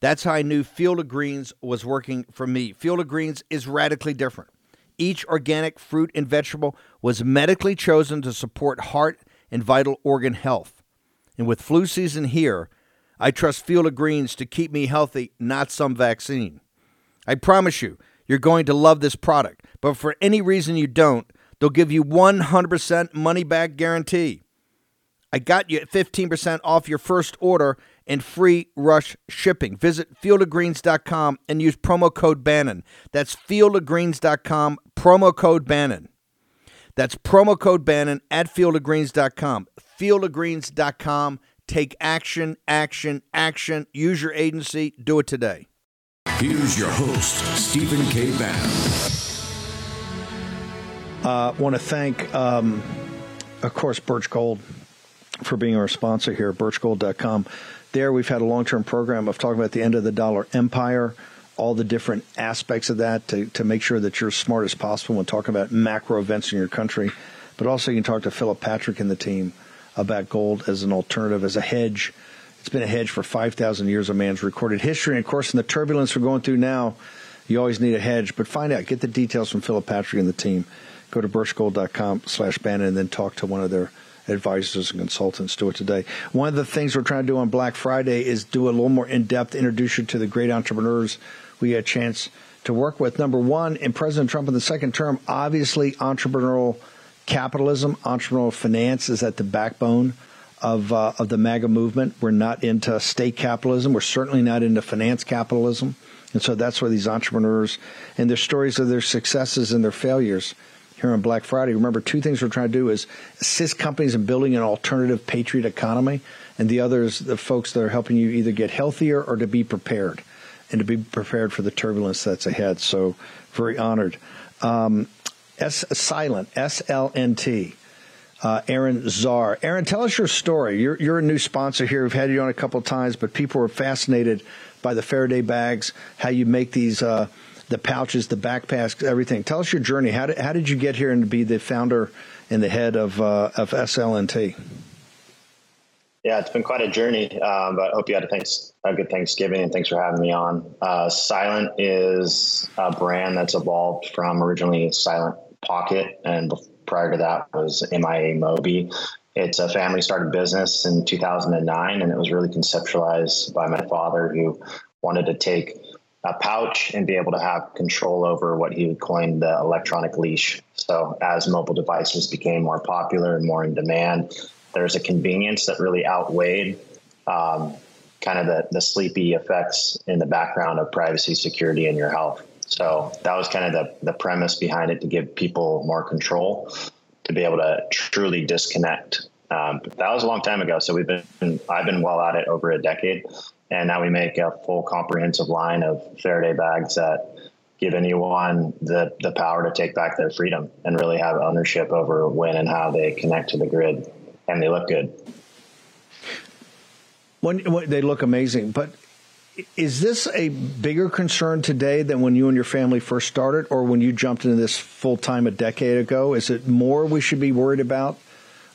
That's how I knew Field of Greens was working for me. Field of Greens is radically different. Each organic fruit and vegetable was medically chosen to support heart and vital organ health. And with flu season here, I trust Field of Greens to keep me healthy, not some vaccine. I promise you, you're going to love this product. But for any reason you don't, They'll give you 100% money back guarantee. I got you at 15% off your first order and free rush shipping. Visit fieldofgreens.com and use promo code Bannon. That's fieldofgreens.com, promo code Bannon. That's promo code Bannon at fieldofgreens.com. Fieldofgreens.com. Take action, action, action. Use your agency. Do it today. Here's your host, Stephen K. Bannon. I uh, want to thank, um, of course, Birch Gold for being our sponsor here, birchgold.com. There, we've had a long term program of talking about the end of the dollar empire, all the different aspects of that to, to make sure that you're as smart as possible when talking about macro events in your country. But also, you can talk to Philip Patrick and the team about gold as an alternative, as a hedge. It's been a hedge for 5,000 years of man's recorded history. And of course, in the turbulence we're going through now, you always need a hedge. But find out, get the details from Philip Patrick and the team. Go to birchgold.com slash Bannon and then talk to one of their advisors and consultants do it today. One of the things we're trying to do on Black Friday is do a little more in depth, introduce you to the great entrepreneurs we get a chance to work with. Number one, in President Trump in the second term, obviously entrepreneurial capitalism, entrepreneurial finance is at the backbone of uh, of the MAGA movement. We're not into state capitalism. We're certainly not into finance capitalism. And so that's where these entrepreneurs and their stories of their successes and their failures here on Black Friday. Remember, two things we're trying to do is assist companies in building an alternative patriot economy, and the other is the folks that are helping you either get healthier or to be prepared, and to be prepared for the turbulence that's ahead. So, very honored. Um, S silent S L N T. Uh, Aaron Zar. Aaron, tell us your story. You're, you're a new sponsor here. We've had you on a couple times, but people were fascinated by the Faraday bags, how you make these uh, the pouches, the backpacks, everything. Tell us your journey. How did, how did you get here and be the founder and the head of, uh, of SLNT? Yeah, it's been quite a journey, um, but I hope you had a, thanks, a good Thanksgiving and thanks for having me on. Uh, Silent is a brand that's evolved from originally Silent Pocket, and prior to that was MIA Mobi. It's a family started business in 2009, and it was really conceptualized by my father, who wanted to take a pouch and be able to have control over what he would coin the electronic leash. So as mobile devices became more popular and more in demand, there's a convenience that really outweighed um, kind of the, the sleepy effects in the background of privacy, security, and your health. So that was kind of the, the premise behind it to give people more control to be able to truly disconnect. Um, that was a long time ago. So we've been, I've been well at it over a decade. And now we make a full comprehensive line of Faraday bags that give anyone the, the power to take back their freedom and really have ownership over when and how they connect to the grid. And they look good. When, when they look amazing, but is this a bigger concern today than when you and your family first started or when you jumped into this full time a decade ago? Is it more we should be worried about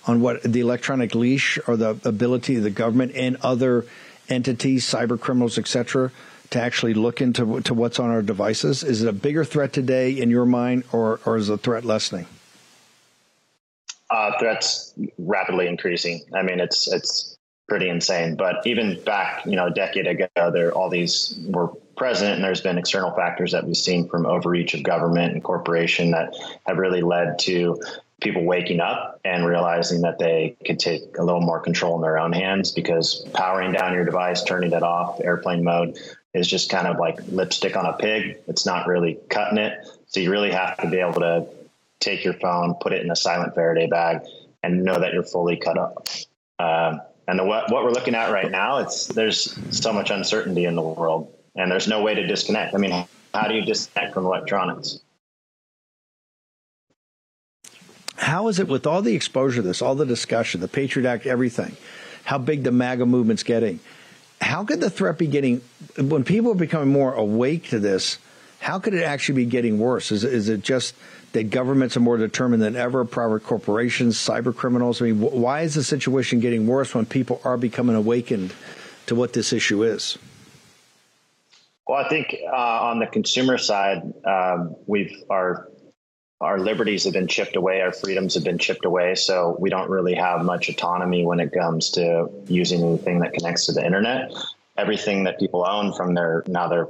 on what the electronic leash or the ability of the government and other entities, cyber criminals, etc., to actually look into to what's on our devices? Is it a bigger threat today in your mind, or or is the threat lessening? Uh, threats rapidly increasing. I mean, it's it's pretty insane. But even back, you know, a decade ago, there all these were present, and there's been external factors that we've seen from overreach of government and corporation that have really led to people waking up and realizing that they could take a little more control in their own hands because powering down your device, turning it off, airplane mode is just kind of like lipstick on a pig. It's not really cutting it. So you really have to be able to take your phone, put it in a silent Faraday bag, and know that you're fully cut up. Um, and the, what, what we're looking at right now, it's there's so much uncertainty in the world, and there's no way to disconnect. I mean, how do you disconnect from electronics? How is it with all the exposure to this, all the discussion, the Patriot Act, everything, how big the MAGA movement's getting? How could the threat be getting, when people are becoming more awake to this, how could it actually be getting worse? Is, is it just that governments are more determined than ever, private corporations, cyber criminals? I mean, why is the situation getting worse when people are becoming awakened to what this issue is? Well, I think uh, on the consumer side, um, we've our our liberties have been chipped away, our freedoms have been chipped away. So we don't really have much autonomy when it comes to using anything that connects to the internet. Everything that people own from their now their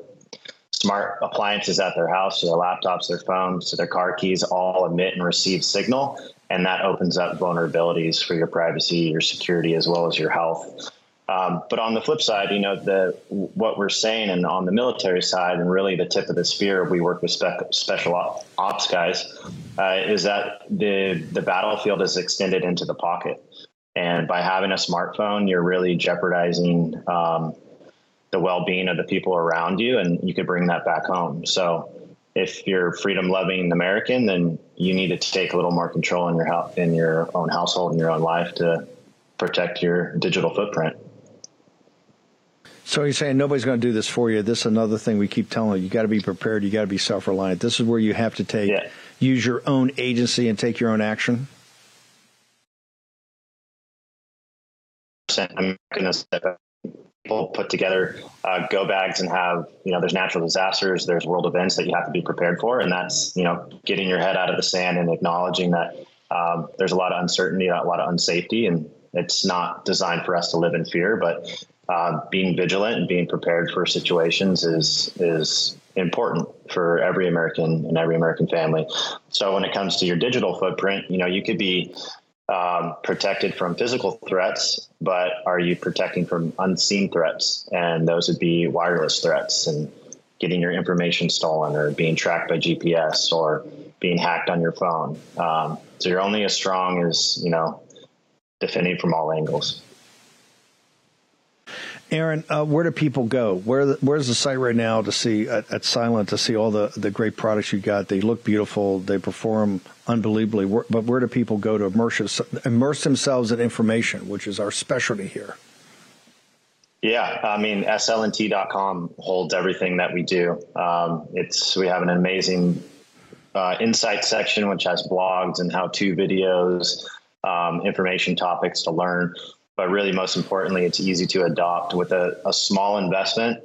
smart appliances at their house, so their laptops, their phones, their car keys all emit and receive signal. And that opens up vulnerabilities for your privacy, your security, as well as your health. Um, but on the flip side, you know, the what we're saying, and on the military side, and really the tip of the spear, we work with spe- special ops guys, uh, is that the the battlefield is extended into the pocket, and by having a smartphone, you're really jeopardizing um, the well-being of the people around you, and you could bring that back home. So, if you're freedom-loving American, then you need to take a little more control in your in your own household and your own life to protect your digital footprint. So you're saying nobody's going to do this for you. This is another thing we keep telling you. You got to be prepared. You got to be self-reliant. This is where you have to take, yeah. use your own agency and take your own action. I'm going to people put together uh, go bags and have you know there's natural disasters there's world events that you have to be prepared for and that's you know getting your head out of the sand and acknowledging that um, there's a lot of uncertainty a lot of unsafety and it's not designed for us to live in fear but uh, being vigilant and being prepared for situations is is important for every American and every American family. So when it comes to your digital footprint, you know you could be um, protected from physical threats, but are you protecting from unseen threats? And those would be wireless threats and getting your information stolen or being tracked by GPS or being hacked on your phone. Um, so you're only as strong as you know defending from all angles. Aaron, uh, where do people go? Where where's the site right now to see at, at, SLNT to see all the, the great products you got? They look beautiful. They perform unbelievably. But where do people go to immerse immerse themselves in information, which is our specialty here? Yeah, I mean, slnt.com holds everything that we do. Um, it's we have an amazing uh, insight section which has blogs and how-to videos, um, information topics to learn but really most importantly, it's easy to adopt with a, a small investment.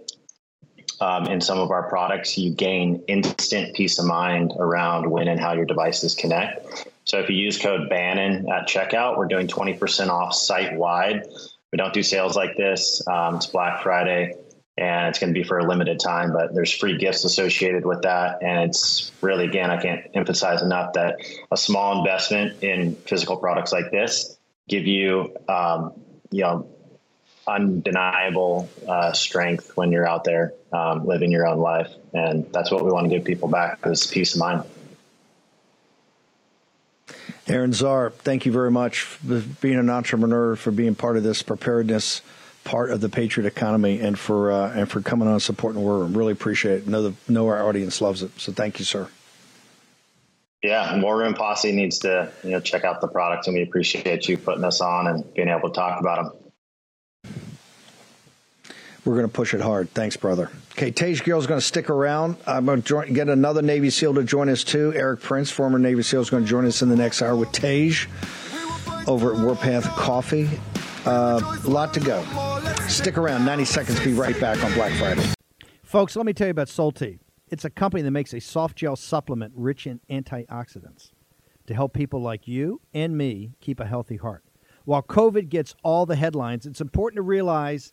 Um, in some of our products, you gain instant peace of mind around when and how your devices connect. So if you use code Bannon at checkout, we're doing 20% off site wide. We don't do sales like this. Um, it's Black Friday and it's going to be for a limited time, but there's free gifts associated with that. And it's really, again, I can't emphasize enough that a small investment in physical products like this give you, um, you know, undeniable uh, strength when you're out there um, living your own life, and that's what we want to give people back is peace of mind. Aaron Zar, thank you very much for being an entrepreneur, for being part of this preparedness part of the Patriot economy, and for uh, and for coming on and supporting the world. Really appreciate it. Know the know our audience loves it. So thank you, sir. Yeah, War Room Posse needs to you know check out the products, and we appreciate you putting us on and being able to talk about them. We're going to push it hard. Thanks, brother. Okay, Tej Gill's going to stick around. I'm going to join, get another Navy SEAL to join us too. Erik Prince, former Navy SEAL, is going to join us in the next hour with Tej over at Warpath Coffee. Uh, a lot to go. Stick around. 90 seconds. Be right back on Black Friday. Folks, let me tell you about Solti. It's a company that makes a soft gel supplement rich in antioxidants to help people like you and me keep a healthy heart. While COVID gets all the headlines, it's important to realize